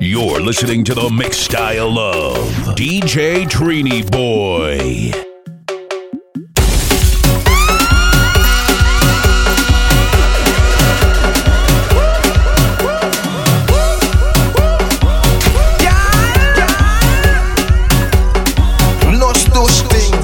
You're listening to the mix style of DJ Trini Boy. Yeah, yeah. Not those things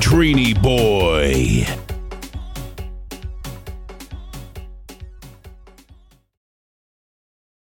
Trini Boy.